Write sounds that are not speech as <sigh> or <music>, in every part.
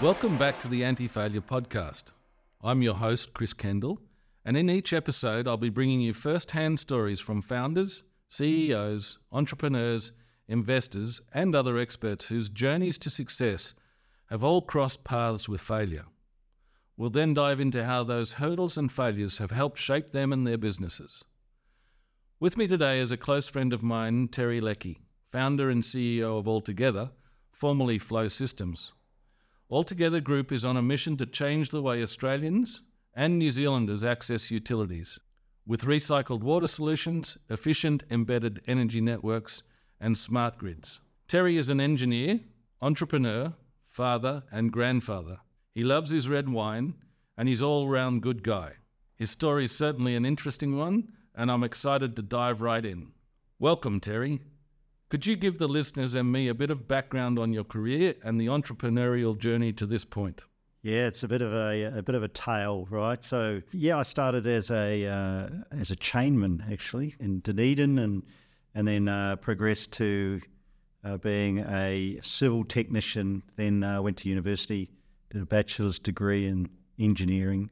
Welcome back to the Anti Failure Podcast. I'm your host, Chris Kendall, and in each episode, I'll be bringing you first hand stories from founders, CEOs, entrepreneurs, investors, and other experts whose journeys to success have all crossed paths with failure. We'll then dive into how those hurdles and failures have helped shape them and their businesses. With me today is a close friend of mine, Terry Leckie, founder and CEO of Altogether, formerly Flow Systems. Altogether Group is on a mission to change the way Australians and New Zealanders access utilities. With recycled water solutions, efficient embedded energy networks, and smart grids. Terry is an engineer, entrepreneur, father, and grandfather. He loves his red wine, and he's all round good guy. His story is certainly an interesting one, and I'm excited to dive right in. Welcome, Terry. Could you give the listeners and me a bit of background on your career and the entrepreneurial journey to this point? Yeah, it's a bit of a, a bit of a tale, right? So yeah, I started as a uh, as a chainman actually in Dunedin, and and then uh, progressed to uh, being a civil technician. Then uh, went to university, did a bachelor's degree in engineering,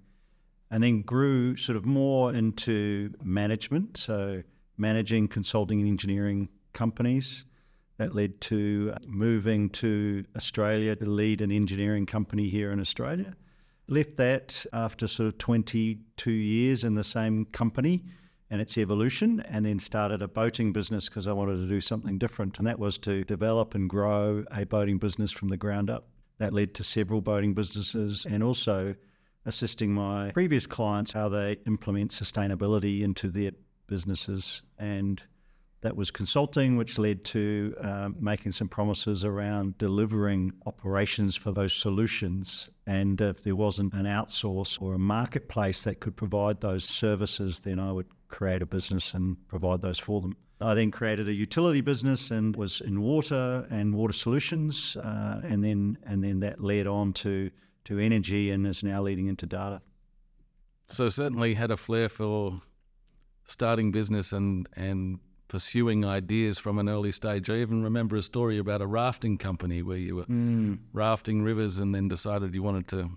and then grew sort of more into management. So managing, consulting, and engineering companies. That led to moving to Australia to lead an engineering company here in Australia. Left that after sort of 22 years in the same company and its evolution, and then started a boating business because I wanted to do something different. And that was to develop and grow a boating business from the ground up. That led to several boating businesses and also assisting my previous clients how they implement sustainability into their businesses and that was consulting, which led to uh, making some promises around delivering operations for those solutions. And if there wasn't an outsource or a marketplace that could provide those services, then I would create a business and provide those for them. I then created a utility business and was in water and water solutions, uh, and then and then that led on to to energy and is now leading into data. So certainly had a flair for starting business and and pursuing ideas from an early stage. I even remember a story about a rafting company where you were mm. rafting rivers and then decided you wanted to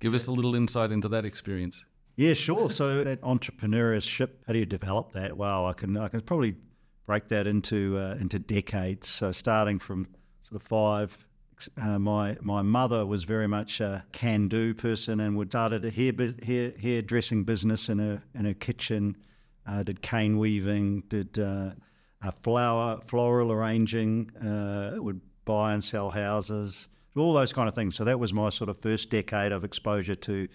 give us a little insight into that experience. Yeah, sure. So that entrepreneurship, how do you develop that? Wow, I can I can probably break that into uh, into decades. So starting from sort of five. Uh, my my mother was very much a can-do person and would started a hair, hair hairdressing business in her in her kitchen uh, did cane weaving, did uh, flower floral arranging, uh, would buy and sell houses, all those kind of things. So that was my sort of first decade of exposure to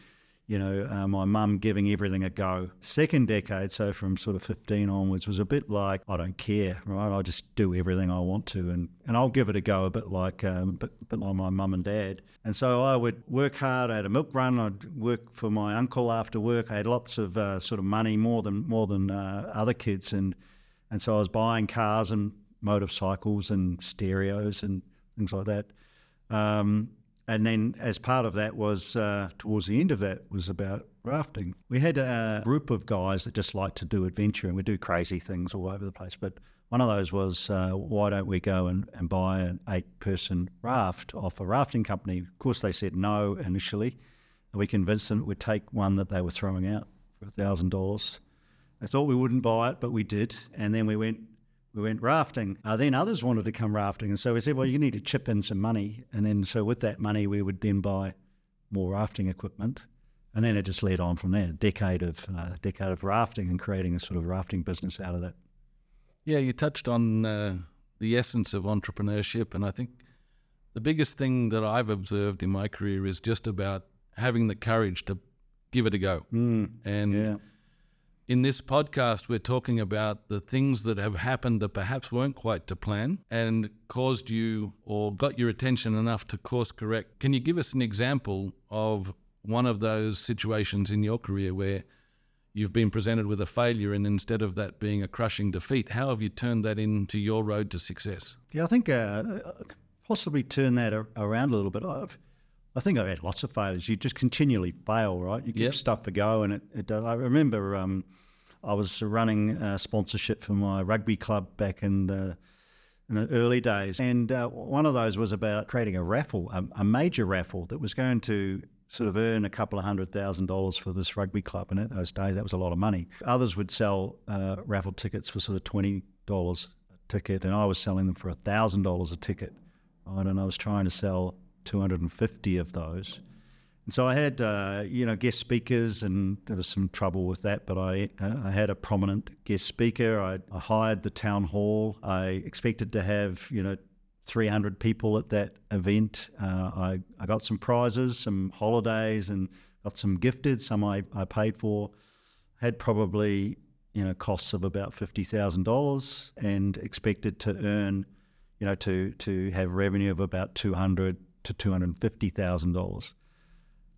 you know, uh, my mum giving everything a go. Second decade, so from sort of 15 onwards, was a bit like, I don't care, right? I just do everything I want to and, and I'll give it a go, a bit like, um, bit like my mum and dad. And so I would work hard. I had a milk run. I'd work for my uncle after work. I had lots of uh, sort of money, more than more than uh, other kids. And, and so I was buying cars and motorcycles and stereos and things like that. Um, and then, as part of that, was uh, towards the end of that was about rafting. We had a group of guys that just like to do adventure and we do crazy things all over the place. But one of those was, uh, why don't we go and, and buy an eight-person raft off a rafting company? Of course, they said no initially. We convinced them we'd take one that they were throwing out for thousand dollars. I thought we wouldn't buy it, but we did. And then we went we went rafting. Uh, then others wanted to come rafting. And so we said, well, you need to chip in some money. And then so with that money, we would then buy more rafting equipment. And then it just led on from there, a decade of, uh, decade of rafting and creating a sort of rafting business out of that. Yeah, you touched on uh, the essence of entrepreneurship. And I think the biggest thing that I've observed in my career is just about having the courage to give it a go. Mm, and yeah in this podcast, we're talking about the things that have happened that perhaps weren't quite to plan and caused you or got your attention enough to course correct. Can you give us an example of one of those situations in your career where you've been presented with a failure and instead of that being a crushing defeat, how have you turned that into your road to success? Yeah, I think uh, possibly turn that around a little bit. I've, I think I've had lots of failures. You just continually fail, right? You give yep. stuff a go, and it, it does. I remember um, I was running a sponsorship for my rugby club back in the in the early days. And uh, one of those was about creating a raffle, a, a major raffle that was going to sort of earn a couple of hundred thousand dollars for this rugby club. And at those days, that was a lot of money. Others would sell uh, raffle tickets for sort of twenty dollars a ticket, and I was selling them for a thousand dollars a ticket. Right? And I was trying to sell two hundred and fifty of those. And so I had, uh, you know, guest speakers, and there was some trouble with that. But I, uh, I had a prominent guest speaker. I, I hired the town hall. I expected to have, you know, 300 people at that event. Uh, I, I got some prizes, some holidays, and got some gifted. Some I, I paid for. Had probably you know costs of about fifty thousand dollars, and expected to earn, you know, to to have revenue of about two hundred to two hundred fifty thousand dollars.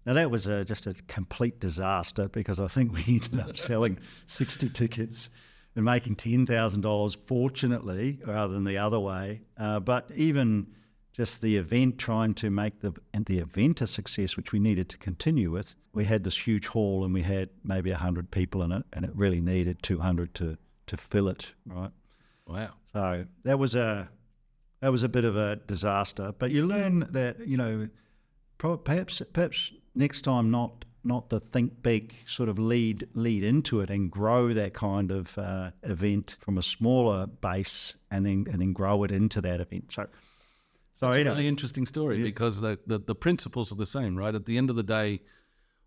Now that was a, just a complete disaster because I think <laughs> we ended up selling sixty tickets and making ten thousand dollars, fortunately, rather than the other way. Uh, but even just the event, trying to make the and the event a success, which we needed to continue with. We had this huge hall, and we had maybe hundred people in it, and it really needed two hundred to to fill it. Right. Wow. So that was a that was a bit of a disaster. But you learn that you know, perhaps perhaps next time not not to think big, sort of lead lead into it and grow that kind of uh, event from a smaller base, and then and then grow it into that event. So, so it's a really interesting story yeah. because the, the the principles are the same, right? At the end of the day,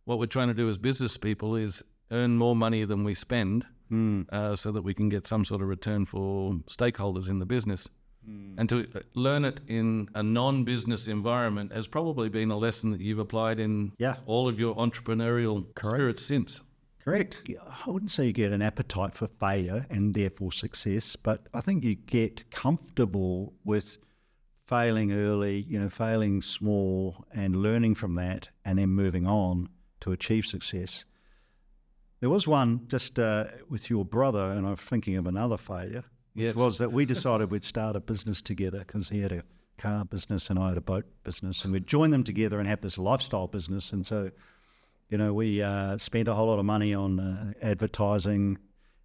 what we're trying to do as business people is earn more money than we spend, mm. uh, so that we can get some sort of return for stakeholders in the business. Mm. And to learn it in a non business environment has probably been a lesson that you've applied in yeah. all of your entrepreneurial Correct. spirits since. Correct. I wouldn't say you get an appetite for failure and therefore success, but I think you get comfortable with failing early, you know, failing small and learning from that and then moving on to achieve success. There was one just uh, with your brother, and I'm thinking of another failure yes. was that we decided we'd start a business together because he had a car business and I had a boat business, and we'd join them together and have this lifestyle business. And so, you know, we uh, spent a whole lot of money on uh, advertising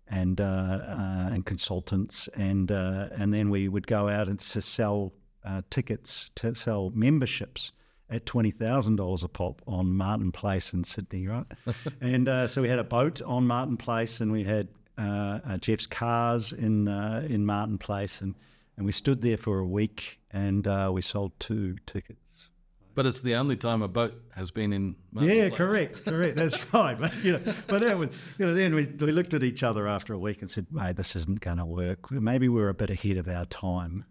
and uh, uh and consultants, and uh, and then we would go out and to sell uh, tickets to sell memberships at twenty thousand dollars a pop on Martin Place in Sydney, right? <laughs> and so we had a boat on Martin Place, and we had Uh, uh, Jeff's cars in uh, in Martin Place, and and we stood there for a week, and uh, we sold two tickets. But it's the only time a boat has been in. Martin yeah, Place. correct, correct. That's <laughs> right. But you know, but that was, you know, then we, we looked at each other after a week and said, "Mate, this isn't going to work. Maybe we're a bit ahead of our time."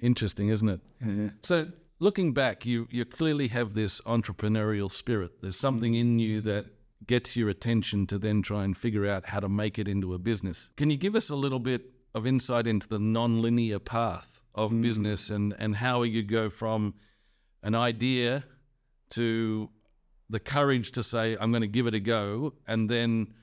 Interesting, isn't it? Yeah. So looking back, you you clearly have this entrepreneurial spirit. There's something in you that gets your attention to then try and figure out how to make it into a business. Can you give us a little bit of insight into the non-linear path of mm. business and, and how you go from an idea to the courage to say, I'm going to give it a go, and then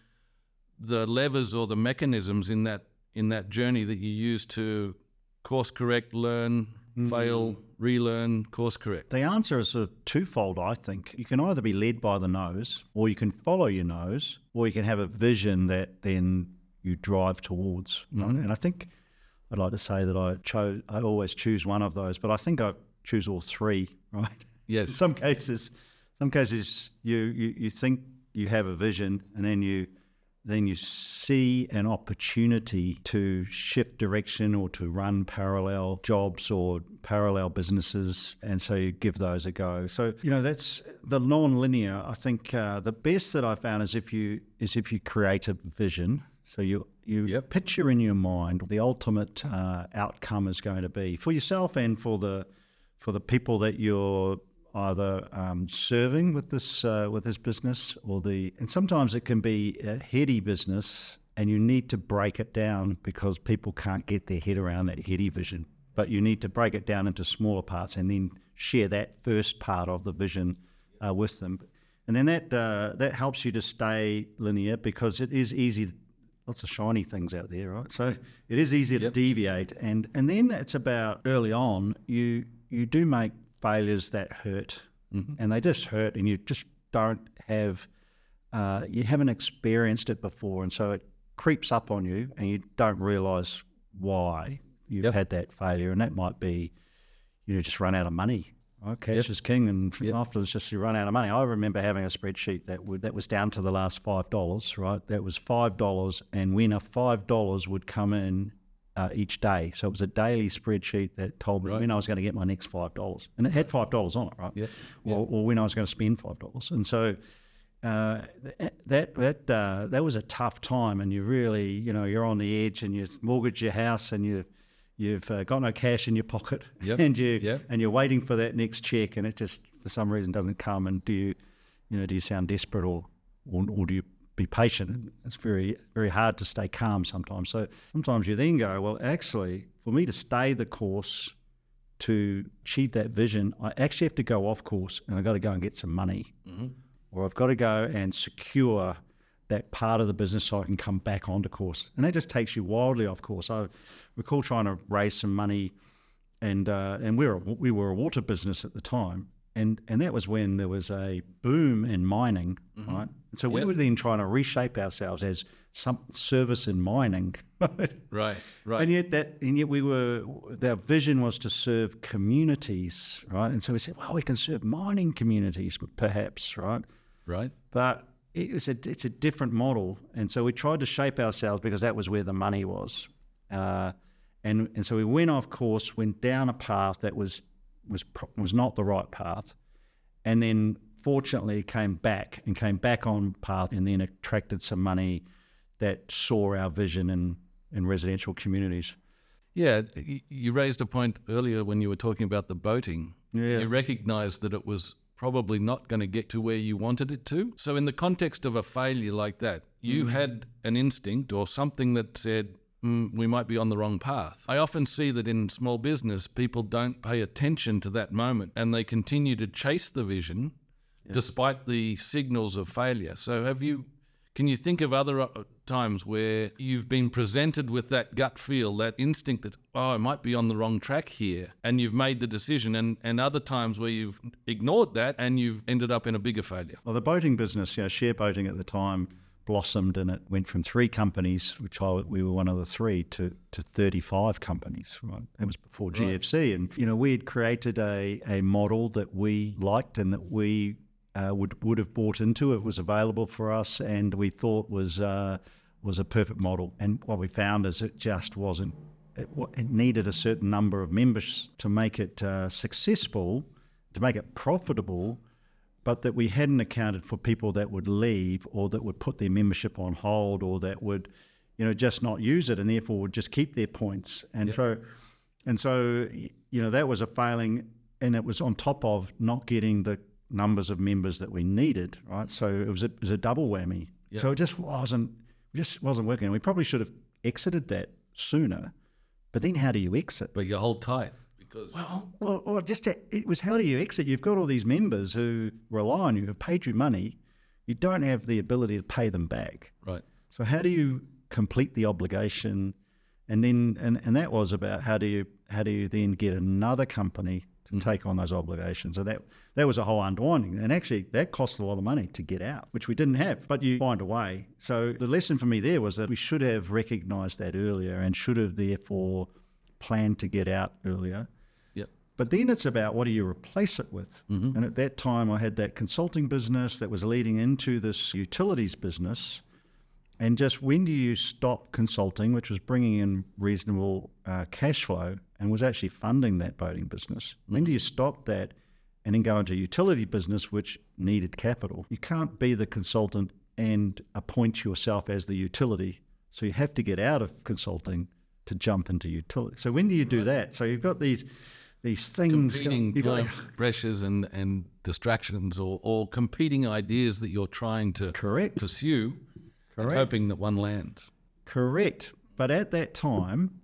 the levers or the mechanisms in that in that journey that you use to course correct, learn, mm. fail, relearn, course correct? The answer is sort of twofold, I think. You can either be led by the nose, or you can follow your nose, or you can have a vision that then you drive towards. Mm-hmm. Right? And I think I'd like to say that I chose, I always choose one of those, but I think I choose all three, <laughs> right? Yes. In some cases, some cases you, you, you think you have a vision and then you then you see an opportunity to shift direction or to run parallel jobs or parallel businesses. And so you give those a go. So, you know, that's the non-linear. I think uh, the best that I found is if you is if you create a vision. So you you yep. picture in your mind what the ultimate uh, outcome is going to be for yourself and for the for the people that you're either um, serving with this uh, with this business or the and sometimes it can be a heady business and you need to break it down because people can't get their head around that heady vision. But you need to break it down into smaller parts and then share that first part of the vision uh, with them. And then that uh, that helps you to stay linear because it is easy lots of shiny things out there right? So it is easy yep. to deviate. And and then it's about early on you you do make failures that hurt, mm-hmm. and they just hurt, and you just don't have, uh, you haven't experienced it before, and so it creeps up on you, and you don't realize why. you've Yep. had that failure, and that might be you know just run out of money. Right? Cash Yep. is king, and Yep. after it's just you run out of money. I remember having a spreadsheet that would that was down to the last five dollars. Right, that was five dollars, and when a five dollars would come in uh, each day, so it was a daily spreadsheet that told me Right. when I was going to get my next five dollars, and it had five dollars on it. Right, Yeah. or, or when I was going to spend five dollars, and so uh, that that uh, that was a tough time, and you really, you know, you're on the edge, and you mortgage your house, and you you've uh, got no cash in your pocket, Yep, <laughs> and you yep. and you're waiting for that next check, and it just for some reason doesn't come, and do you, you know, do you sound desperate or or, or do you be patient? It's very very hard to stay calm sometimes. So sometimes you then go, well, actually, for me to stay the course to achieve that vision, I actually have to go off course, and I've got to go and get some money or I've got to go and secure that part of the business so I can come back onto course. And that just takes you wildly off course. I recall trying to raise some money, and uh, and we were we were a water business at the time, and and that was when there was a boom in mining, right? And so we Yep. were then trying to reshape ourselves as some service in mining, <laughs> right? Right. Right. And yet that, and yet we were, our vision was to serve communities, right? And so we said, well, we can serve mining communities, perhaps, right? right. But it was a, it's a different model, and so we tried to shape ourselves because that was where the money was, uh, and and so we went off course, went down a path that was was was not the right path, and then fortunately came back and came back on path, and then attracted some money that saw our vision in in residential communities. Yeah, you raised a point earlier when you were talking about the boating. Yeah. You recognized that it was probably not going to get to where you wanted it to. So, in the context of a failure like that, you mm. had an instinct or something that said, mm, we might be on the wrong path. I often see that in small business, people don't pay attention to that moment and they continue to chase the vision despite the signals of failure. So, have you? Can you think of other uh, times where you've been presented with that gut feel, that instinct that, oh, I might be on the wrong track here, and you've made the decision, and, and other times where you've ignored that and you've ended up in a bigger failure? Well, the boating business, you know, share boating at the time blossomed and it went from three companies, which I, we were one of the three, to, to 35 companies. Right, That was before GFC. And, you know, we had created a, a model that we liked and that we uh, would, would have bought into. It was available for us and we thought was, uh, was a perfect model. And what we found is it just wasn't, it, it needed a certain number of members to make it uh, successful, to make it profitable but that we hadn't accounted for people that would leave or that would put their membership on hold or that would, you know, just not use it and therefore would just keep their points. And so, and so, you know, that was a failing, and it was on top of not getting the numbers of members that we needed, right? So it was a, it was a double whammy. So it just wasn't, it just wasn't working. And we probably should have exited that sooner, but then how do you exit? But you hold tight because Well, well, well, just to, it was how do you exit? You've got all these members who rely on you, have paid you money. You don't have the ability to pay them back. right, So how do you complete the obligation? And then, and, and that was about how do you how do you then get another company to mm. take on those obligations? And that that was a whole unwinding. And actually, that cost a lot of money to get out, which we didn't have. But you find a way. So the lesson for me there was that we should have recognised that earlier and should have therefore planned to get out earlier. But then it's about what do you replace it with? And at that time, I had that consulting business that was leading into this utilities business. And just when do you stop consulting, which was bringing in reasonable uh, cash flow and was actually funding that boating business? When do you stop that and then go into utility business, which needed capital? You can't be the consultant and appoint yourself as the utility. So you have to get out of consulting to jump into utility. So when do you do that? So you've got these these things. competing time pressures and, and distractions or, or competing ideas that you're trying to correct. pursue, Correct. hoping that one lands. Correct. But at that time,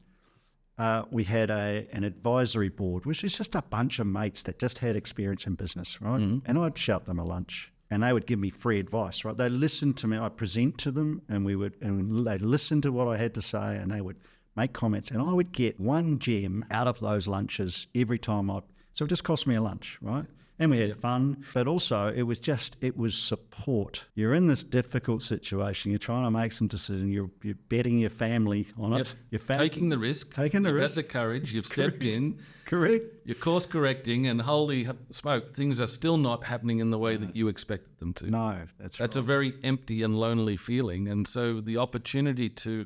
uh, we had a an advisory board, which is just a bunch of mates that just had experience in business, right? And I'd shout them a lunch, and they would give me free advice, right? They listened to me. I'd present to them, and we would, and they'd listen to what I had to say, and they would make comments, and I would get one gem out of those lunches every time I. So it just cost me a lunch, right? and we had fun, but also it was just it was support. You're in this difficult situation. You're trying to make some decision. You're you're betting your family on Yep. it. You're fa- Taking the risk. Taking the you've risk. had the courage. You've stepped in. correct. You're course correcting, and holy smoke, things are still not happening in the way that you expected them to. No, that's right. That's right. a very empty and lonely feeling. And so the opportunity to,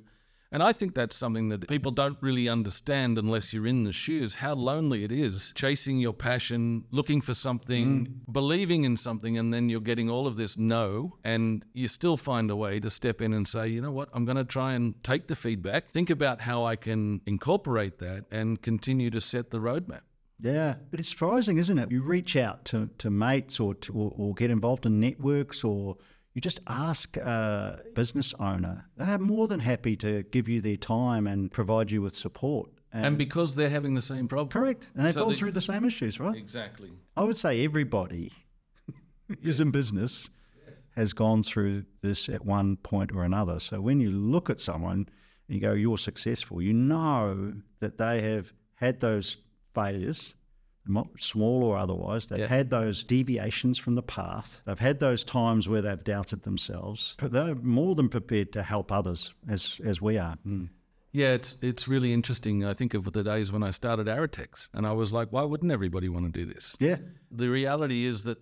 and I think that's something that people don't really understand unless you're in the shoes, how lonely it is chasing your passion, looking for something, mm. believing in something, and then you're getting all of this no. And you still find a way to step in and say, you know what, I'm going to try and take the feedback, think about how I can incorporate that and continue to set the roadmap. Yeah, but it's surprising, isn't it? You reach out to, to mates or, to, or or get involved in networks or you just ask a business owner. They're more than happy to give you their time and provide you with support. And because they're having the same problem. correct. And they've So gone through the same issues, right? Exactly. I would say everybody who's in business has gone through this at one point or another. So when you look at someone and you go, you're successful, you know that they have had those failures, small or otherwise. They've Yeah. had those deviations from the path. They've had those times where they've doubted themselves. But they're more than prepared to help others as, as we are. Mm. Yeah, it's it's really interesting. I think of the days when I started Aratex, and I was like, why wouldn't everybody want to do this? Yeah. The reality is that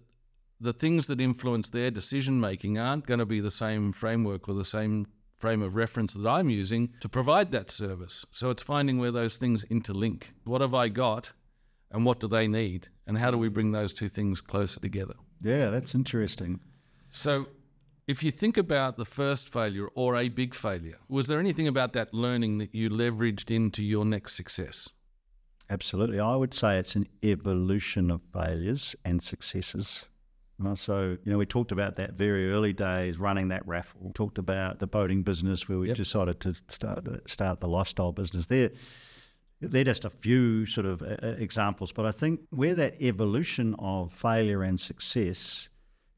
the things that influence their decision making aren't going to be the same framework or the same frame of reference that I'm using to provide that service. So it's finding where those things interlink. What have I got, and what do they need, and how do we bring those two things closer together? Yeah, that's interesting. So, if you think about the first failure or a big failure, was there anything about that learning that you leveraged into your next success? Absolutely. I would say it's an evolution of failures and successes. So, you know, we talked about that very early days running that raffle. We talked about the boating business where we Yep. decided to start start the lifestyle business. There, they're just a few sort of uh, uh, examples, but I think where that evolution of failure and success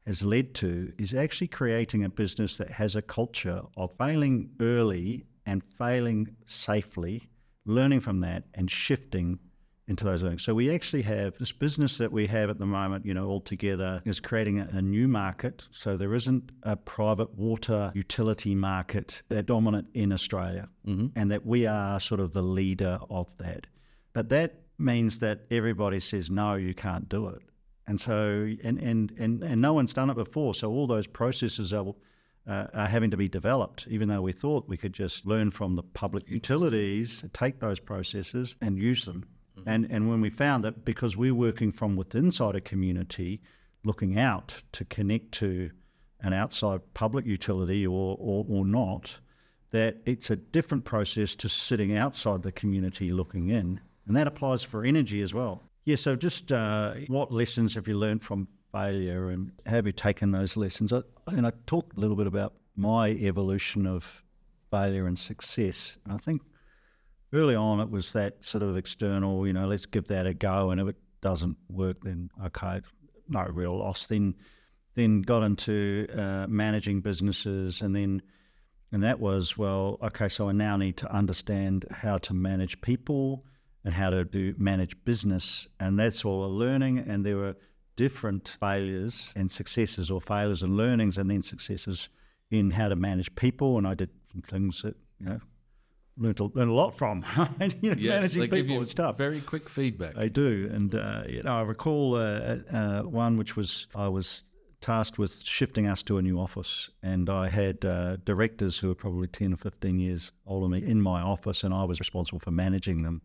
has led to is actually creating a business that has a culture of failing early and failing safely, learning from that and shifting into those learnings. So we actually have this business that we have at the moment, you know, altogether is creating a, a new market. So there isn't a private water utility market that dominant in Australia, and that we are sort of the leader of that. But that means that everybody says no, you can't do it. And so, and, and, and, and no one's done it before. So all those processes are, uh, are having to be developed, even though we thought we could just learn from the public utilities, take those processes and use them. And, and when we found that because we're working from within inside a community, looking out to connect to an outside public utility or, or, or not, that it's a different process to sitting outside the community looking in. And that applies for energy as well. Yeah, so just uh, what lessons have you learned from failure and have you taken those lessons? I, and I talked a little bit about my evolution of failure and success. And I think early on it was that sort of external, you know, let's give that a go. And if it doesn't work, then okay, no real loss. Then, then got into uh, managing businesses and then and that was, well, okay, so I now need to understand how to manage people and how to do manage business. And that's all a learning. And there were different failures and successes or failures and learnings and then successes in how to manage people. And I did things that, you know, learned a, learned a lot from. <laughs> you know, Yes, managing people and stuff. very quick feedback. I do, and uh, you know, I recall uh, uh, one which was I was tasked with shifting us to a new office, and I had uh, directors who were probably ten or fifteen years older than me in my office, and I was responsible for managing them,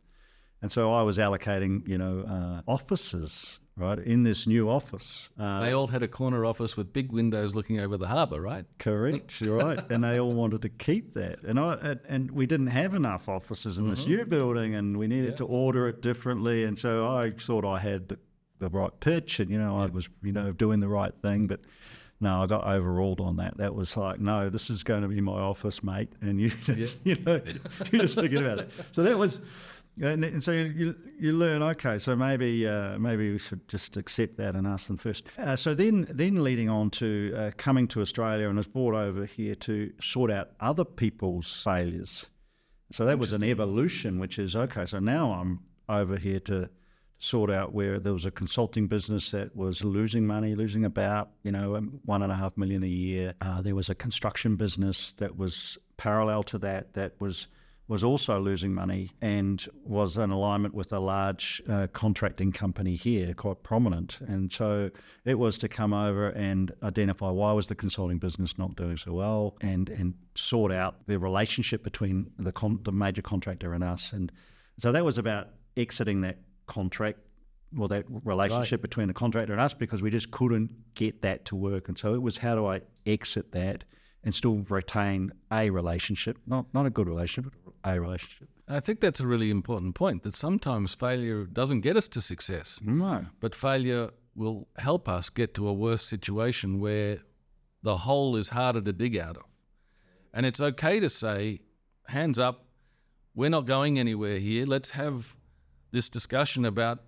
and so I was allocating, you know, uh, offices right in this new office. Uh, they all had a corner office with big windows looking over the harbour, right? Correct, you're <laughs> right, and they all wanted to keep that, and I and, we didn't have enough offices in this new building, and we needed to order it differently, and so I thought I had the, the right pitch, and you know I was you know doing the right thing, but no, I got overruled on that. That was like, no, this is going to be my office, mate, and you <laughs> just you know <laughs> you just forget about it. So that was. And, and so you, you learn okay so maybe uh, maybe we should just accept that and ask them first. Uh, so then then leading on to uh, coming to Australia and was brought over here to sort out other people's failures. So that was an evolution which is okay so now I'm over here to sort out where there was a consulting business that was losing money, losing about you know um, one and a half million a year. Uh, there was a construction business that was parallel to that that was was also losing money and was in alignment with a large uh, contracting company here, quite prominent. And so it was to come over and identify why was the consulting business not doing so well, and and sort out the relationship between the con- the major contractor and us. And so that was about exiting that contract well, that relationship right. between the contractor and us because we just couldn't get that to work. And so it was how do I exit that and still retain a relationship, not not a good relationship, a relationship. I think that's a really important point that sometimes failure doesn't get us to success. No. But failure will help us get to a worse situation where the hole is harder to dig out of. And it's okay to say, hands up, we're not going anywhere here. Let's have this discussion about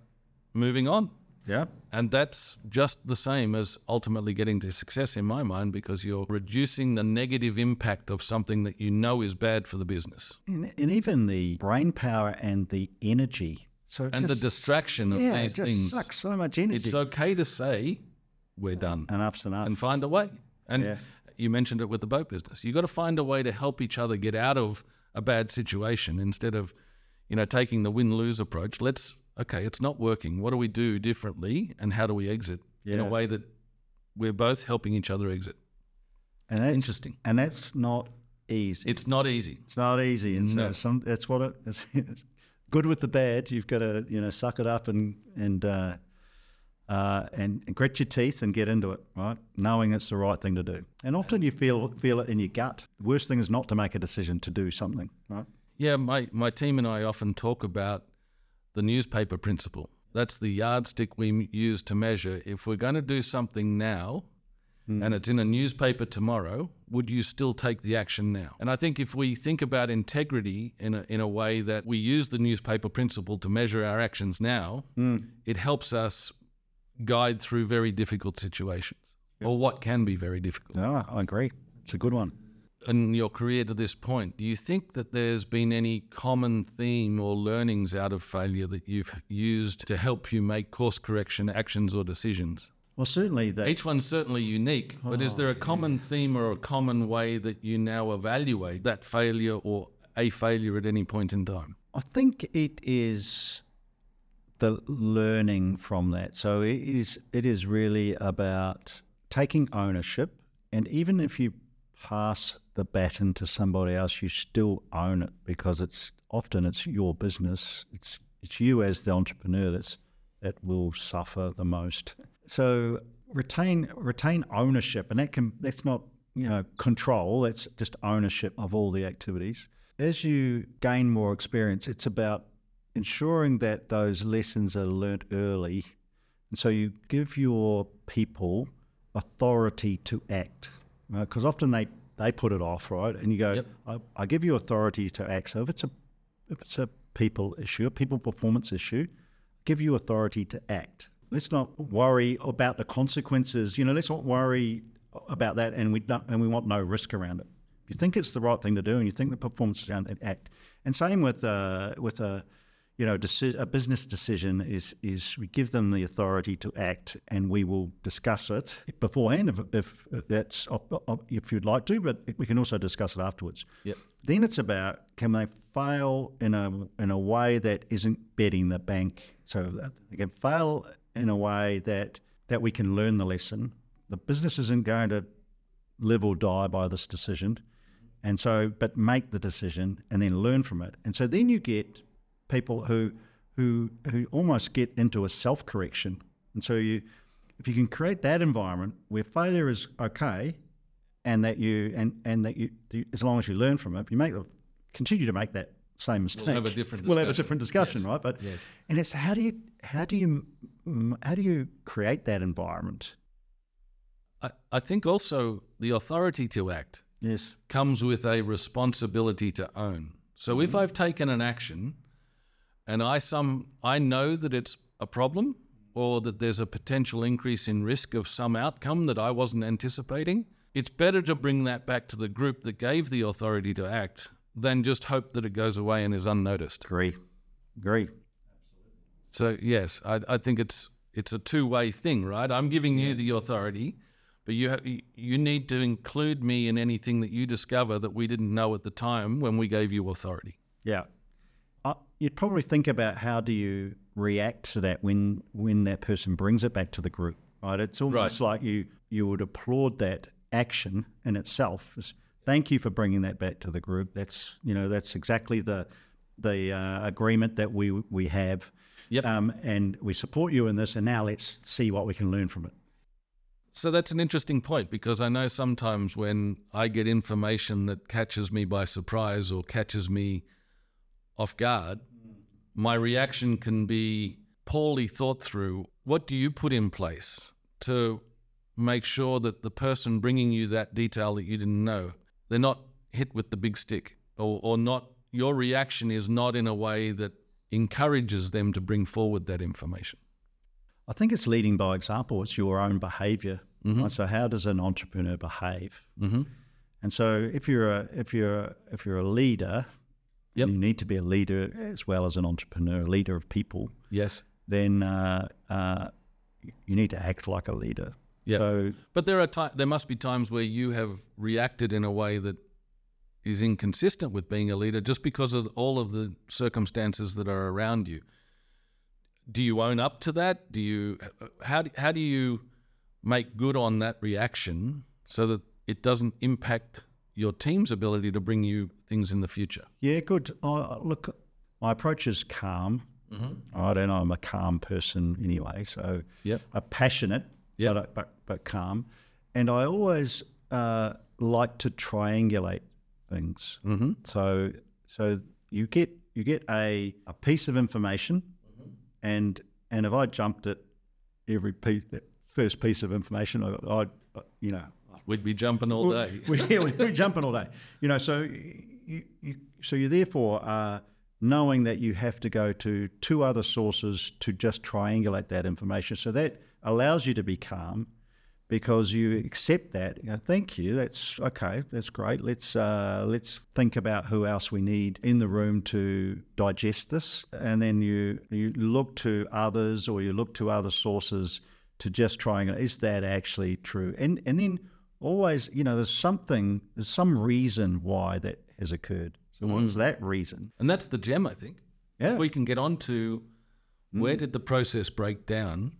moving on. Yeah. And that's just the same as ultimately getting to success in my mind because you're reducing the negative impact of something that you know is bad for the business. And, and even the brain power and the energy. So and just, the distraction of yeah, these it just things. sucks so much energy. It's okay to say we're done. Enough's enough. And find a way. And Yeah. you mentioned it with the boat business. You've got to find a way to help each other get out of a bad situation instead of, you know, taking the win-lose approach. Let's okay, it's not working. What do we do differently, and how do we exit in a way that we're both helping each other exit? and that's, Interesting. And that's not easy. It's not easy. It's not easy. And No. so some, that's what it, it's, it's good with the bad. You've got to, you know, suck it up and, and, uh, uh, and, and grit your teeth and get into it, right? Knowing it's the right thing to do. And often you feel, feel it in your gut. The worst thing is not to make a decision to do something, right? Yeah, my, my team and I often talk about the newspaper principle. That's the yardstick we use to measure if we're going to do something now hmm. and it's in a newspaper tomorrow, would you still take the action now? And I think if we think about integrity in a, in a way that we use the newspaper principle to measure our actions now, hmm. it helps us guide through very difficult situations or what can be very difficult. No, I agree. It's a good one. In your career to this point, do you think that there's been any common theme or learnings out of failure that you've used to help you make course correction actions or decisions? Well, certainly that Each one's certainly unique, but is oh, there a common theme or a common way that you now evaluate that failure or a failure at any point in time? I think it is the learning from that. So it is it is really about taking ownership, and even if you pass the baton to somebody else, you still own it because it's often it's your business. It's it's you as the entrepreneur that's that will suffer the most. So retain retain ownership, and that can that's not you know control. That's just ownership of all the activities. As you gain more experience, it's about ensuring that those lessons are learnt early, and so you give your people authority to act, because often they they put it off, right? And you go, Yep. I, I give you authority to act. So if it's a if it's a people issue, a people performance issue, give you authority to act. Let's not worry about the consequences. You know, let's not worry about that, and we don't, and we want no risk around it. If you think it's the right thing to do, and you think the performance is to act, and same with uh, with a you know deci- a business decision is is we give them the authority to act, and we will discuss it beforehand if, if that's op- op- if you'd like to, but we can also discuss it afterwards. Yep. Then it's about can they fail in a in a way that isn't betting the bank. So that they can fail in a way that that we can learn the lesson. The business isn't going to live or die by this decision, and so but make the decision and then learn from it. And so then you get people who who who almost get into a self correction. And so you if you can create that environment where failure is okay and that you and and that you, as long as you learn from it, if you make the continue to make that same mistake, have a different we'll have a different discussion, Yes. right? But Yes. and it's how do you how do you how do you create that environment? I, I think also the authority to act Yes, comes with a responsibility to own. So if mm-hmm. I've taken an action and I some I know that it's a problem or that there's a potential increase in risk of some outcome that I wasn't anticipating, it's better to bring that back to the group that gave the authority to act than just hope that it goes away and is unnoticed. agree, agree. So yes, I, I think it's it's a two way thing, right? I'm giving you the authority, but you you need to include me in anything that you discover that we didn't know at the time when we gave you authority. Yeah. You'd probably think about how do you react to that when when that person brings it back to the group, right? It's almost like you you would applaud that action in itself. It's, Thank you for bringing that back to the group. That's you know that's exactly the the uh, agreement that we we have. Yep. Um, and we support you in this, and now let's see what we can learn from it. So that's an interesting point because I know sometimes when I get information that catches me by surprise or catches me off guard, my reaction can be poorly thought through. What do you put in place to make sure that the person bringing you that detail that you didn't know, they're not hit with the big stick or, or not, your reaction is not in a way that encourages them to bring forward that information? I think it's leading by example. It's your own behavior. Right? So how does an entrepreneur behave? Mm-hmm. And so if you're a if you're if you're a leader, Yep. you need to be a leader as well as an entrepreneur, a leader of people. Yes. Then uh, uh, you need to act like a leader. Yeah. So But there are ti- there must be times where you have reacted in a way that is inconsistent with being a leader just because of all of the circumstances that are around you. Do you own up to that? Do you how do, how do you make good on that reaction so that it doesn't impact your team's ability to bring you things in the future? yeah, good. Uh, look, my approach is calm. I don't know. I'm a calm person anyway. So Yep. uh, passionate, Yep. but, but but calm. And I always uh, like to triangulate things. Mm-hmm. So so you get you get a, a piece of information, and and if I jumped at every piece, that first piece of information, I, I'd uh, you know We'd be jumping all day. we, <laughs> we're jumping all day. You know, so you, you so you therefore are knowing that you have to go to two other sources to just triangulate that information. So that allows you to be calm because you accept that. You go, Thank you. That's okay. That's great. Let's uh, let's think about who else we need in the room to digest this, and then you you look to others or you look to other sources to just try and is that actually true? And and then always, you know, there's something, there's some reason why that has occurred. So what's mm. that reason? And that's the gem, I think. Yeah. If we can get on to where mm. did the process break down,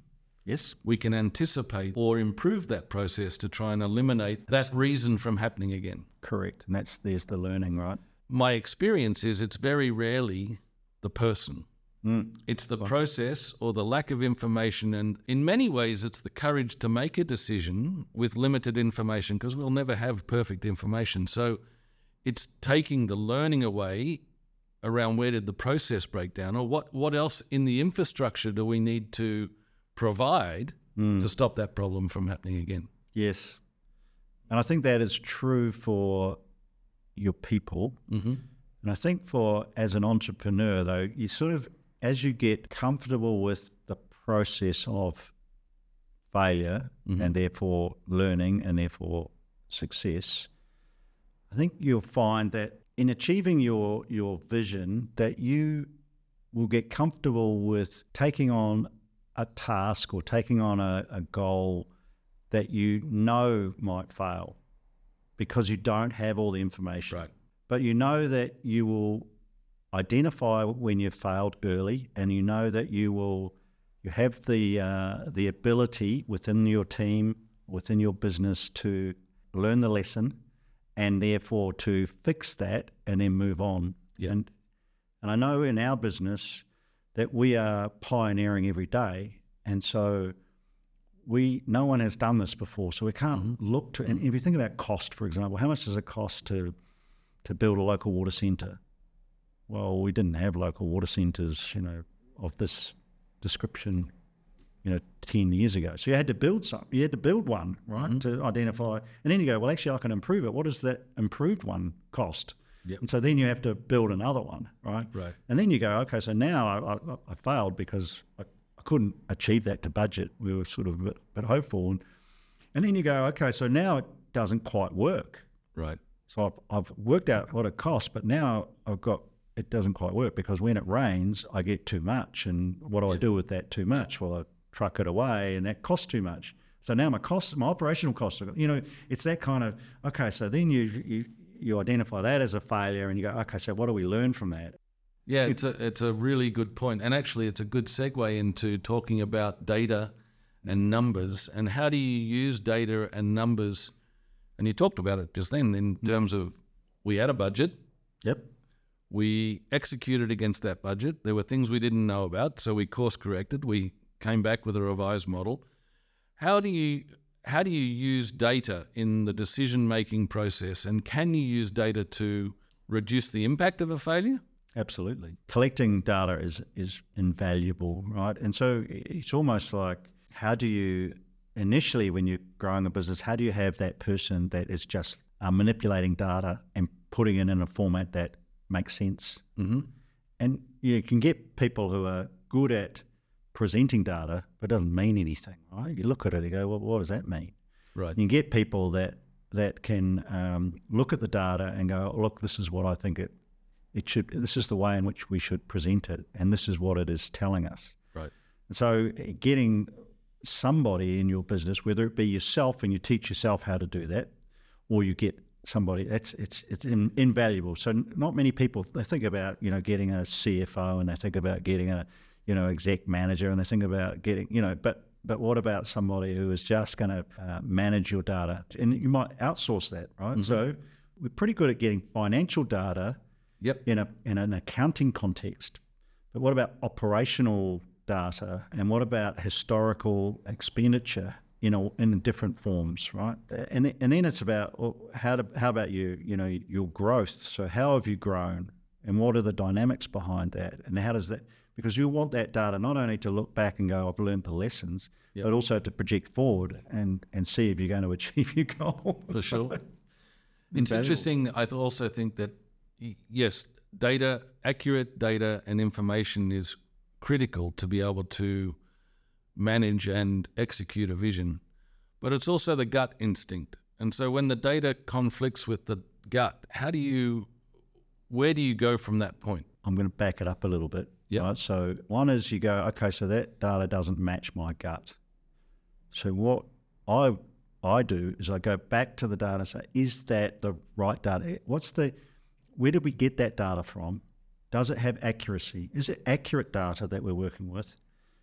Yes. we can anticipate or improve that process to try and eliminate that reason from happening again. Correct. And that's there's the learning, right? My experience is it's very rarely the person. It's the process or the lack of information. And in many ways, it's the courage to make a decision with limited information because we'll never have perfect information. So it's taking the learning away around where did the process break down or what, what else in the infrastructure do we need to provide to stop that problem from happening again. Yes. And I think that is true for your people. Mm-hmm. And I think for as an entrepreneur, though, you sort of, as you get comfortable with the process of failure mm-hmm. and therefore learning and therefore success, I think you'll find that in achieving your your vision, that you will get comfortable with taking on a task or taking on a, a goal that you know might fail because you don't have all the information Right. but you know that you will identify when you've failed early, and you know that you will you have the uh, the ability within your team, within your business, to learn the lesson, and therefore to fix that and then move on. Yeah. And and I know in our business that we are pioneering every day, and so we no one has done this before, so we can't look to. And if you think about cost, for example, how much does it cost to to build a local water centre? Well, we didn't have local water centres, you know, of this description, you know, ten years ago. So you had to build some. You had to build one, right, mm-hmm. to identify. And then you go, well, actually, I can improve it. What does that improved one cost? Yep. And so then you have to build another one, right? Right. And then you go, okay, so now I, I, I failed because I, I couldn't achieve that to budget. We were sort of a bit, bit hopeful. And, and then you go, okay, so now it doesn't quite work. Right. So I've, I've worked out what it costs, but now I've got it doesn't quite work because when it rains, I get too much. And what do I do with that too much? Well, I truck it away and that costs too much. So now my costs, my operational costs, are, you know, it's that kind of, okay, so then you, you, you identify that as a failure and you go, okay, so what do we learn from that? Yeah, it's a it's a really good point, and actually, it's a good segue into talking about data and numbers, and how do you use data and numbers? And you talked about it just then in mm. terms of we had a budget, Yep. We executed against that budget. There were things we didn't know about, so we course corrected. We came back with a revised model. How do you how do you use data in the decision making process, and can you use data to reduce the impact of a failure? Absolutely. Collecting data is is invaluable, right? And so it's almost like how do you initially when you're growing a business, how do you have that person that is just uh, manipulating data and putting it in a format that makes sense? Mm-hmm. And you can get people who are good at presenting data, but it doesn't mean anything, right? You look at it and go, well, what does that mean? Right. You can get people that that can um, look at the data and go, look, this is what I think it it should. This is the way in which we should present it, and this is what it is telling us. Right. And so, getting somebody in your business, whether it be yourself and you teach yourself how to do that, or you get somebody that's it's it's in, invaluable. So not many people they think about you know getting a CFO and they think about getting a you know exec manager and they think about getting you know but but what about somebody who is just going to uh, manage your data and you might outsource that right so we're pretty good at getting financial data Yep. in a in an accounting context. But what about operational data, and what about historical expenditure? You know, in different forms, right? And then, and then it's about well, how to, how about you? You know, your growth. So how have you grown, and what are the dynamics behind that, and how does that? Because you want that data not only to look back and go, I've learned the lessons, Yep. but also to project forward and and see if you're going <laughs> to achieve your goal. for sure. <laughs> it's Invaluable. interesting. I th- also think that yes, data, accurate data and information is critical to be able to manage and execute a vision, but it's also the gut instinct. And so when the data conflicts with the gut, how do you, where do you go from that point? I'm going to back it up a little bit. Yep. Right. So one is you go, okay, so that data doesn't match my gut. So what I I do is I go back to the data and say, is that the right data? What's the where did we get that data from? Does it have accuracy? Is it accurate data that we're working with?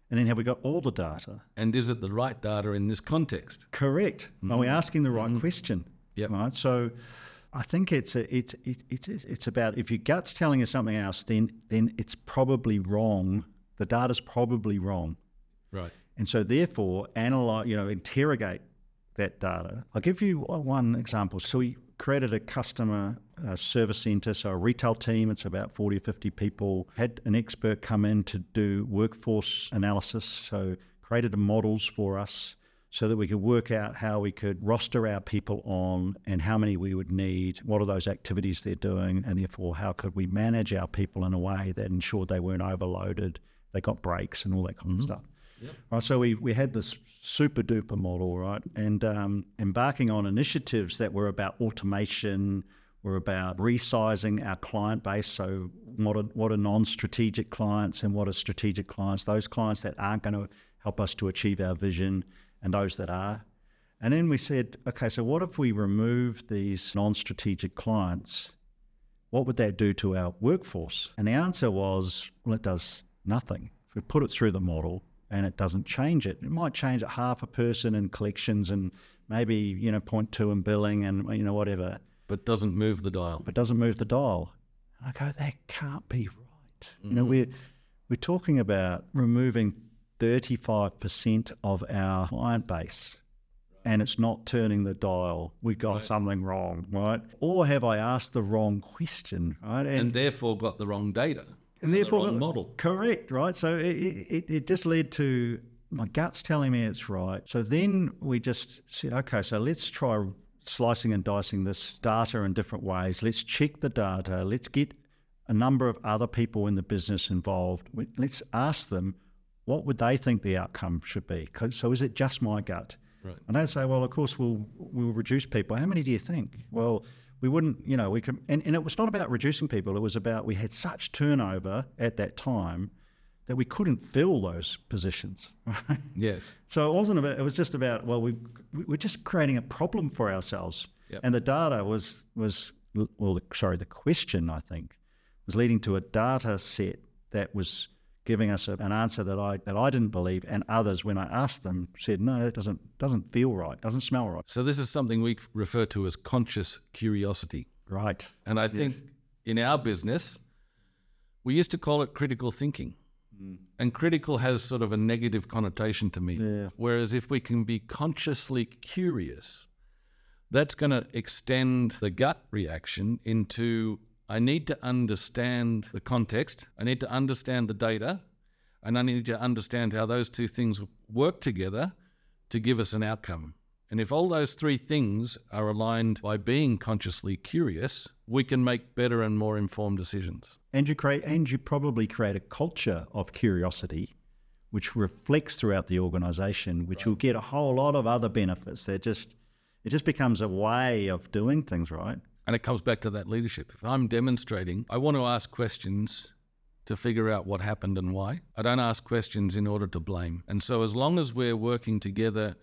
And then have we got all the data? And is it the right data in this context? Correct. Are we mm-hmm. asking the right mm-hmm. question? Yep. Right. So I think it's a, it's it, it's it's about if your gut's telling you something else, then then it's probably wrong. The data's probably wrong, Right. and so therefore analyze, you know, interrogate that data. I'll give you one example. So we created a customer uh, service center, so a retail team. It's about forty or fifty people. Had an expert come in to do workforce analysis. So created the models for us so that we could work out how we could roster our people on and how many we would need, what are those activities they're doing, and therefore how could we manage our people in a way that ensured they weren't overloaded, they got breaks and all that kind of stuff. Right, so we, we had this super duper model, right, and um, embarking on initiatives that were about automation, were about resizing our client base. So what are, what are non-strategic clients and what are strategic clients? Those clients that aren't going to help us to achieve our vision and those that are. And then we said, okay, so what if we remove these non strategic clients? What would that do to our workforce? And the answer was, well, it does nothing. If we put it through the model and it doesn't change it, it might change it half a person in collections and maybe, you know, point two in billing and, you know, whatever, But doesn't move the dial. but doesn't move the dial. And I go, that can't be right. You know, mm-hmm. we're, we're talking about removing 35% of our client base and it's not turning the dial. We've got something wrong, right? Or have I asked the wrong question, right? and therefore got the wrong data. And therefore, the model. Correct, right? So it, it, it just led to my gut's telling me it's right. So then we just said, okay, so let's try slicing and dicing this data in different ways. Let's check the data. Let's get a number of other people in the business involved. Let's ask them what would they think the outcome should be. So is it just my gut? Right. And they say, well, of course, we'll we'll reduce people. How many do you think? Well, we wouldn't, you know, we could, and, and it was not about reducing people. It was about we had such turnover at that time that we couldn't fill those positions. <laughs> Right? Yes. So it wasn't about. It was just about. Well, we we're just creating a problem for ourselves. Yep. And the data was was well, the, sorry, the question I think was leading to a data set that was giving us a, an answer that I that I didn't believe, and others, when I asked them, said, "No, that doesn't doesn't feel right, doesn't smell right." So this is something we refer to as conscious curiosity. Right. And I think in our business, we used to call it critical thinking. Hmm. And critical has sort of a negative connotation to me. Yeah. Whereas if we can be consciously curious, that's going to extend the gut reaction into I need to understand the context, I need to understand the data, and I need to understand how those two things work together to give us an outcome. And if all those three things are aligned by being consciously curious, we can make better and more informed decisions. And you create, and you probably create a culture of curiosity, which reflects throughout the organisation, which will get a whole lot of other benefits. That just, it just becomes a way of doing things, right? And it comes back to that leadership. If I'm demonstrating, I want to ask questions to figure out what happened and why. I don't ask questions in order to blame. And so, as long as we're working together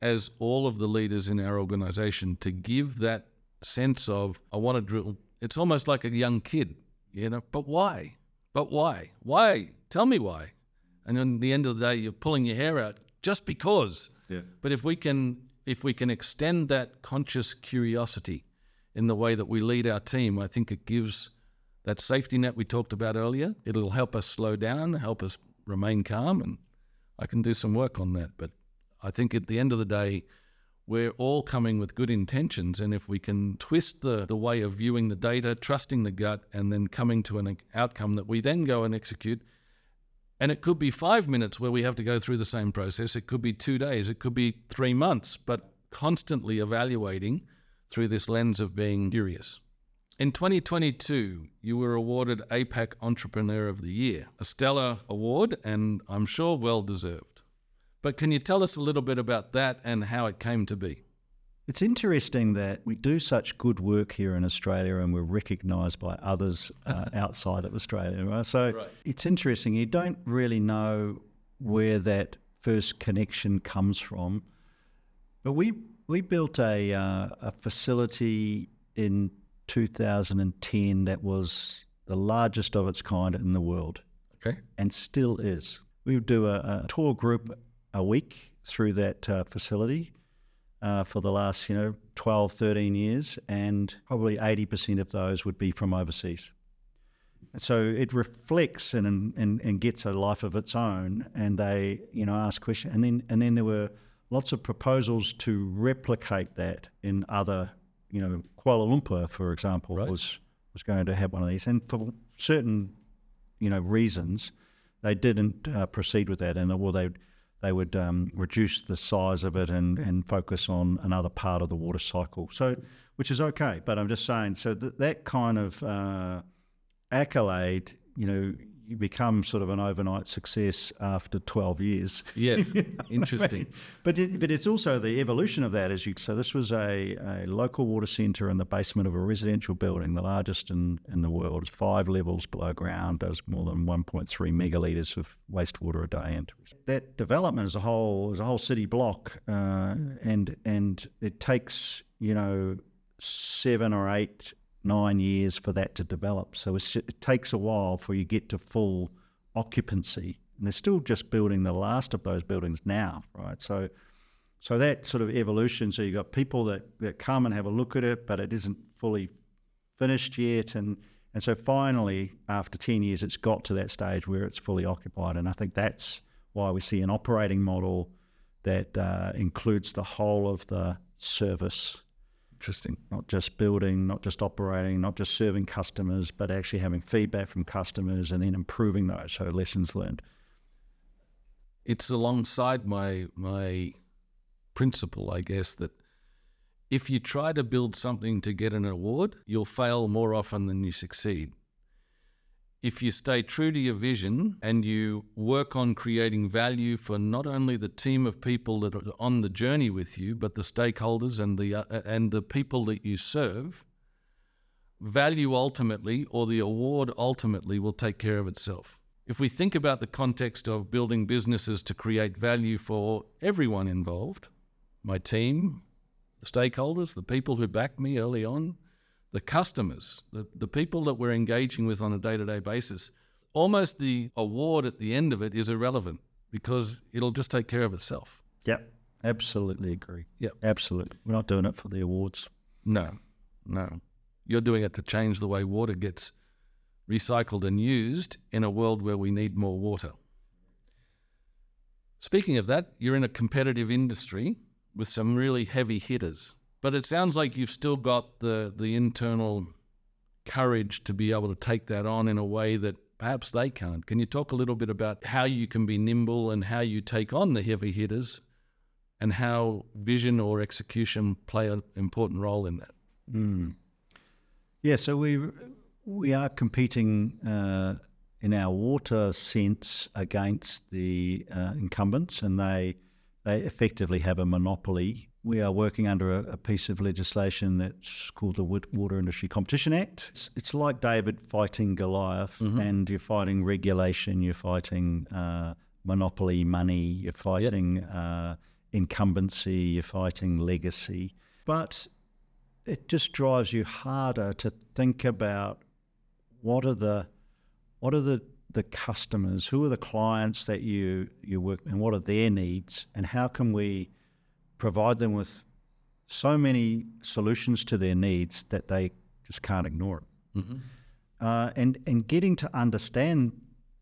as all of the leaders in our organization to give that sense of, I want to drill, it's almost like a young kid, you know, but why? But why? Why? Tell me why. And in the end of the day, you're pulling your hair out just because. Yeah. But if we can, if we can extend that conscious curiosity in the way that we lead our team, I think it gives that safety net we talked about earlier. It'll help us slow down, help us remain calm, and I can do some work on that. But I think at the end of the day, we're all coming with good intentions, and if we can twist the, the way of viewing the data, trusting the gut, and then coming to an outcome that we then go and execute, and it could be five minutes where we have to go through the same process. It could be two days. It could be three months, but constantly evaluating through this lens of being curious. In 2022, you were awarded APAC Entrepreneur of the Year, a stellar award, and I'm sure well deserved. But can you tell us a little bit about that and how it came to be? It's interesting that we do such good work here in Australia and we're recognised by others uh, <laughs> outside of Australia. Right? So Right. it's interesting. You don't really know where that first connection comes from. But we, we built a, uh, a facility in 2010 that was the largest of its kind in the world Okay. and still is. We would do a, a tour group a week through that uh, facility uh, for the last, you know, 12, 13 years, and probably 80% of those would be from overseas. And so it reflects and, and, and gets a life of its own, and they, you know, ask questions. And then, and then there were lots of proposals to replicate that in other, you know, Kuala Lumpur, for example, Right. was, was going to have one of these. And for certain you know reasons, they didn't uh, proceed with that, and well, they they would um, reduce the size of it and, and focus on another part of the water cycle. So, which is okay, but I'm just saying. So that that kind of uh, accolade, you know, you become sort of an overnight success after 12 years. Yes. <laughs> Interesting. But it, but it's also the evolution of that. As you so, this was a, a local water centre in the basement of a residential building, the largest in, in the world. It's five levels below ground, does more than 1.3 megalitres of wastewater a day. And that development is a whole is a whole city block, uh, and and it takes you know seven or eight nine years for that to develop. So it takes a while for you get to full occupancy. And they're still just building the last of those buildings now, right? So, so that sort of evolution. So you've got people that, that come and have a look at it, but it isn't fully finished yet. And, and so finally, after 10 years, it's got to that stage where it's fully occupied. And I think that's why we see an operating model that uh, includes the whole of the service Interesting. not just building, not just operating, not just serving customers, but actually having feedback from customers and then improving those. So lessons learned. It's alongside my my principle, I guess, that if you try to build something to get an award, you'll fail more often than you succeed. If you stay true to your vision and you work on creating value for not only the team of people that are on the journey with you, but the stakeholders and the uh, and the people that you serve, value ultimately or the award ultimately will take care of itself. If we think about the context of building businesses to create value for everyone involved, my team, the stakeholders, the people who backed me early on, the customers, the, the people that we're engaging with on a day to day basis, almost the award at the end of it is irrelevant because it'll just take care of itself. Yep. Absolutely agree. Yep. Absolutely. We're not doing it for the awards. No, no. You're doing it to change the way water gets recycled and used in a world where we need more water. Speaking of that, you're in a competitive industry with some really heavy hitters, but it sounds like you've still got the, the internal courage to be able to take that on in a way that perhaps they can't. Can you talk a little bit about how you can be nimble and how you take on the heavy hitters and how vision or execution play an important role in that? Mm. Yeah, so we we are competing uh, in our water sense against the uh, incumbents, and they they effectively have a monopoly. We are working under a, a piece of legislation that's called the Water Industry Competition Act. It's, it's like David fighting Goliath, mm-hmm. and you're fighting regulation, you're fighting uh, monopoly money, you're fighting yep. Uh, incumbency, you're fighting legacy. But it just drives you harder to think about what are the what are the the customers, who are the clients that you you work, and what are their needs, and how can we provide them with so many solutions to their needs that they just can't ignore it. Mm-hmm. Uh, and and getting to understand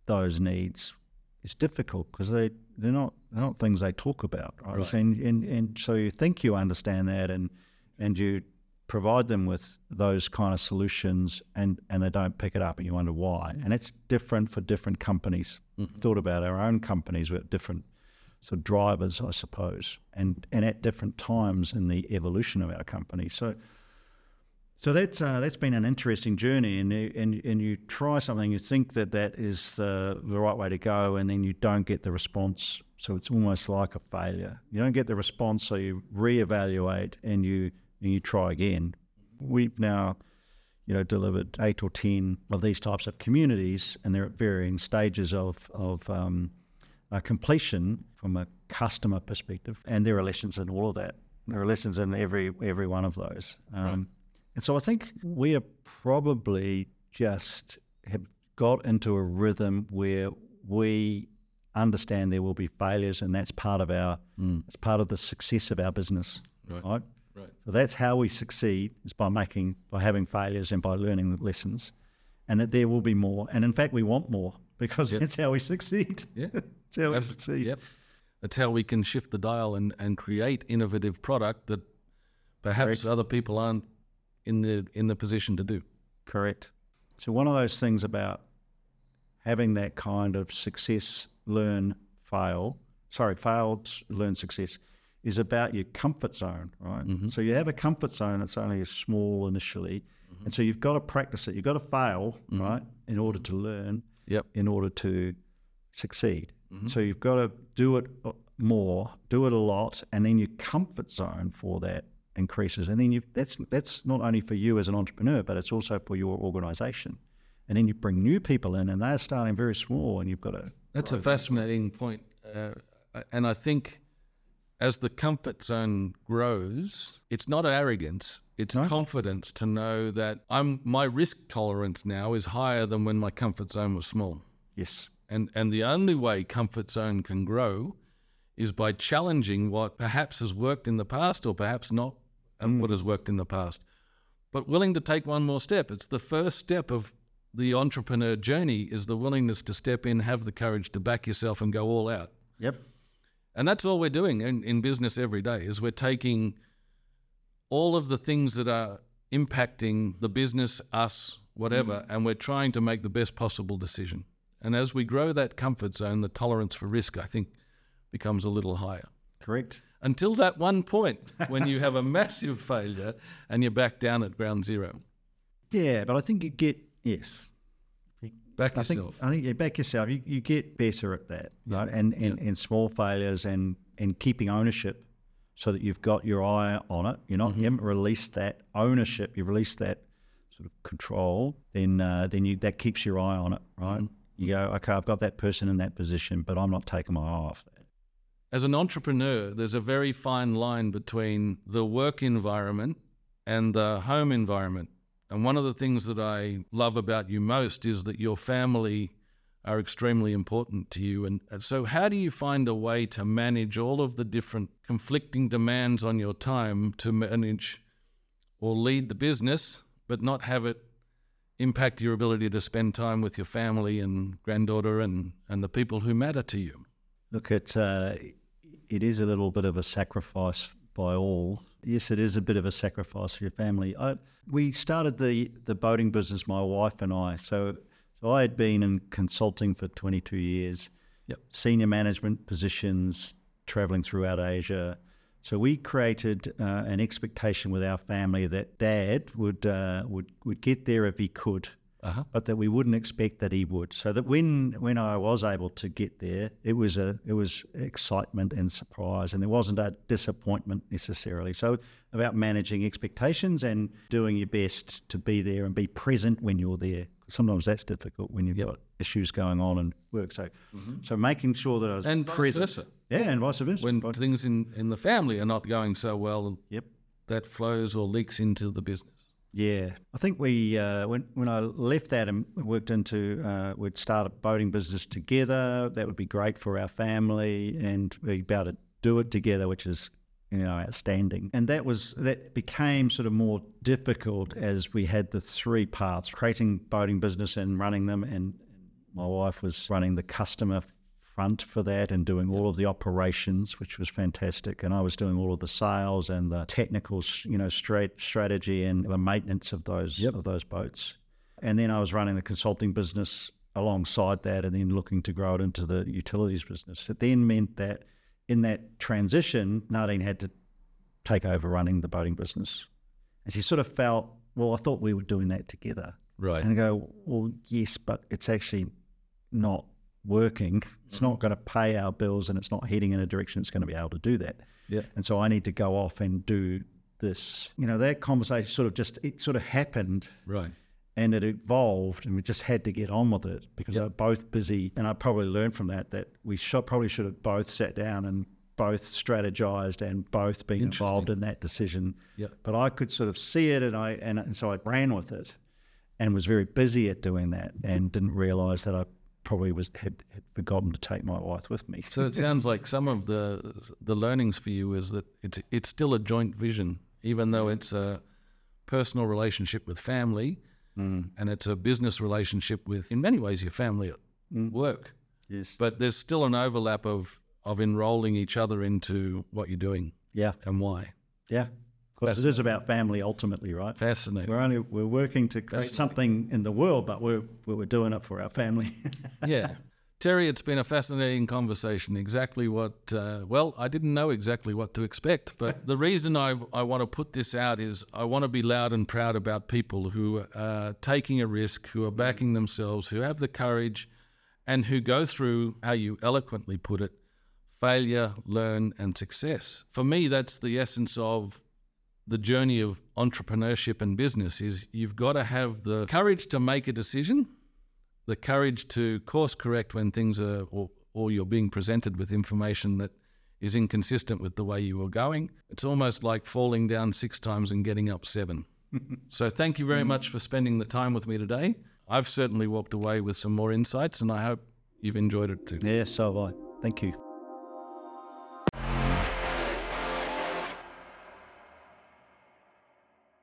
those needs is difficult because they they're not they're not things they talk about. Right? right. And, and and so you think you understand that, and and you provide them with those kind of solutions and, and they don't pick it up and you wonder why. And it's different for different companies. Mm-hmm. Thought about our own companies with different sort of drivers, I suppose, and, and at different times in the evolution of our company. So so that's uh, that's been an interesting journey, and and and you try something, you think that that is the the right way to go, and then you don't get the response. So it's almost like a failure. You don't get the response, so you reevaluate and you and you try again. We've now, you know, delivered eight or ten of these types of communities, and they're at varying stages of of um, uh, completion from a customer perspective. And there are lessons in all of that. There are lessons in every every one of those. Um, right. And so I think we are probably just have got into a rhythm where we understand there will be failures, and that's part of our mm. it's part of the success of our business. Right. right? Right. So that's how we succeed is by making by having failures and by learning the lessons, and that there will be more. And in fact, we want more because yep. that's how we succeed. Yeah, <laughs> that's how we succeed. Yep. How we can shift the dial and, and create innovative product that perhaps Correct. other people aren't in the in the position to do. Correct. So one of those things about having that kind of success, learn, fail. Sorry, failed, learn, success is about your comfort zone, right? Mm-hmm. So you have a comfort zone that's only small initially, mm-hmm. and so you've got to practice it. You've got to fail, mm-hmm. right, in order to learn. Yep. In order to succeed, mm-hmm. so you've got to do it uh, more, do it a lot, and then your comfort zone for that increases, and then you that's that's not only for you as an entrepreneur, but it's also for your organization. And then you bring new people in, and they're starting very small, and you've got to. That's a fascinating point, uh, and I think as the comfort zone grows, it's not arrogance, it's no. confidence to know that I'm my risk tolerance now is higher than when my comfort zone was small. Yes. And and the only way comfort zone can grow is by challenging what perhaps has worked in the past or perhaps not mm. what has worked in the past. But willing to take one more step. It's the first step of the entrepreneur journey is the willingness to step in, have the courage to back yourself and go all out. Yep. And that's all we're doing in, in business every day is we're taking all of the things that are impacting the business, us, whatever, mm. and we're trying to make the best possible decision. And as we grow that comfort zone, the tolerance for risk, I think, becomes a little higher. Correct. Until that one point <laughs> when you have a massive failure and you're back down at ground zero. Yeah, but I think you get, yes, Back I yourself. Think, I think you back yourself. You, you get better at that, yeah. right? And and, yeah. and small failures and and keeping ownership, so that you've got your eye on it. You're not mm-hmm. you haven't released that ownership. You've released that sort of control, then uh, then you that keeps your eye on it, right? Mm-hmm. You go, okay, I've got that person in that position, but I'm not taking my eye off that. As an entrepreneur, there's a very fine line between the work environment and the home environment. And one of the things that I love about you most is that your family are extremely important to you. And and so, how do you find a way to manage all of the different conflicting demands on your time to manage or lead the business, but not have it impact your ability to spend time with your family and granddaughter and, and the people who matter to you? Look, it uh, it is a little bit of a sacrifice by all. Yes, it is a bit of a sacrifice for your family. I, we started the the boating business, my wife and I. So so I had been in consulting for 22 years, Yep. senior management positions, traveling throughout Asia. So we created uh, an expectation with our family that Dad would uh, would would get there if he could, Uh-huh. but that we wouldn't expect that he would. So that when when I was able to get there, it was a it was excitement and surprise, and there wasn't a disappointment necessarily. So about managing expectations and doing your best to be there and be present when you're there. Sometimes that's difficult when you've Yep. got issues going on and work. So so making sure that I was And vice present. versa. Yeah, and vice versa. When things in, in the family are not going so well, Yep. that flows or leaks into the business. Yeah, I think we uh, when when I left that and worked into uh, we'd start a boating business together. That would be great for our family, and we about to do it together, which is you know outstanding. And that was that became sort of more difficult as we had the three paths: creating boating business and running them, and my wife was running the customer front for that and doing all of the operations, which was fantastic. And I was doing all of the sales and the technical, you know, straight strategy and the maintenance of those of those boats. And then I was running the consulting business alongside that, and then looking to grow it into the utilities business. It then meant that in that transition, Nadine had to take over running the boating business, and she sort of felt, well, I thought we were doing that together. Right. And I go, well, yes, but it's actually not working. It's not mm-hmm. going to pay our bills and it's not heading in a direction it's going to be able to do that. Yeah. And so I need to go off and do this. You know, that conversation sort of just, it sort of happened Right. and it evolved and we just had to get on with it because they were both busy. And I probably learned from that that we should, probably should have both sat down and both strategized and both been involved in that decision. Yep. But I could sort of see it and I and, and so I ran with it and was very busy at doing that and didn't realize that I probably was had, had forgotten to take my wife with me. So it sounds like some of the the learnings for you is that it's it's still a joint vision, even though it's a personal relationship with family, Mm. and it's a business relationship with, in many ways, your family at Mm. work. Yes. But there's still an overlap of of enrolling each other into what you're doing Yeah. and why. Yeah. Course, it is about family ultimately, right? Fascinating. We're only we're working to create something in the world, but we're we're doing it for our family. <laughs> yeah. Terry, it's been a fascinating conversation. Exactly what, uh, well, I didn't know exactly what to expect, but the reason I, I want to put this out is I want to be loud and proud about people who are taking a risk, who are backing themselves, who have the courage, and who go through, how you eloquently put it, failure, learn, and success. For me, that's the essence of the journey of entrepreneurship and business is you've got to have the courage to make a decision the courage to course correct when things are or, or you're being presented with information that is inconsistent with the way you were going it's almost like falling down six times and getting up seven <laughs> so thank you very much for spending the time with me today i've certainly walked away with some more insights and i hope you've enjoyed it too yeah, so have I. Thank you.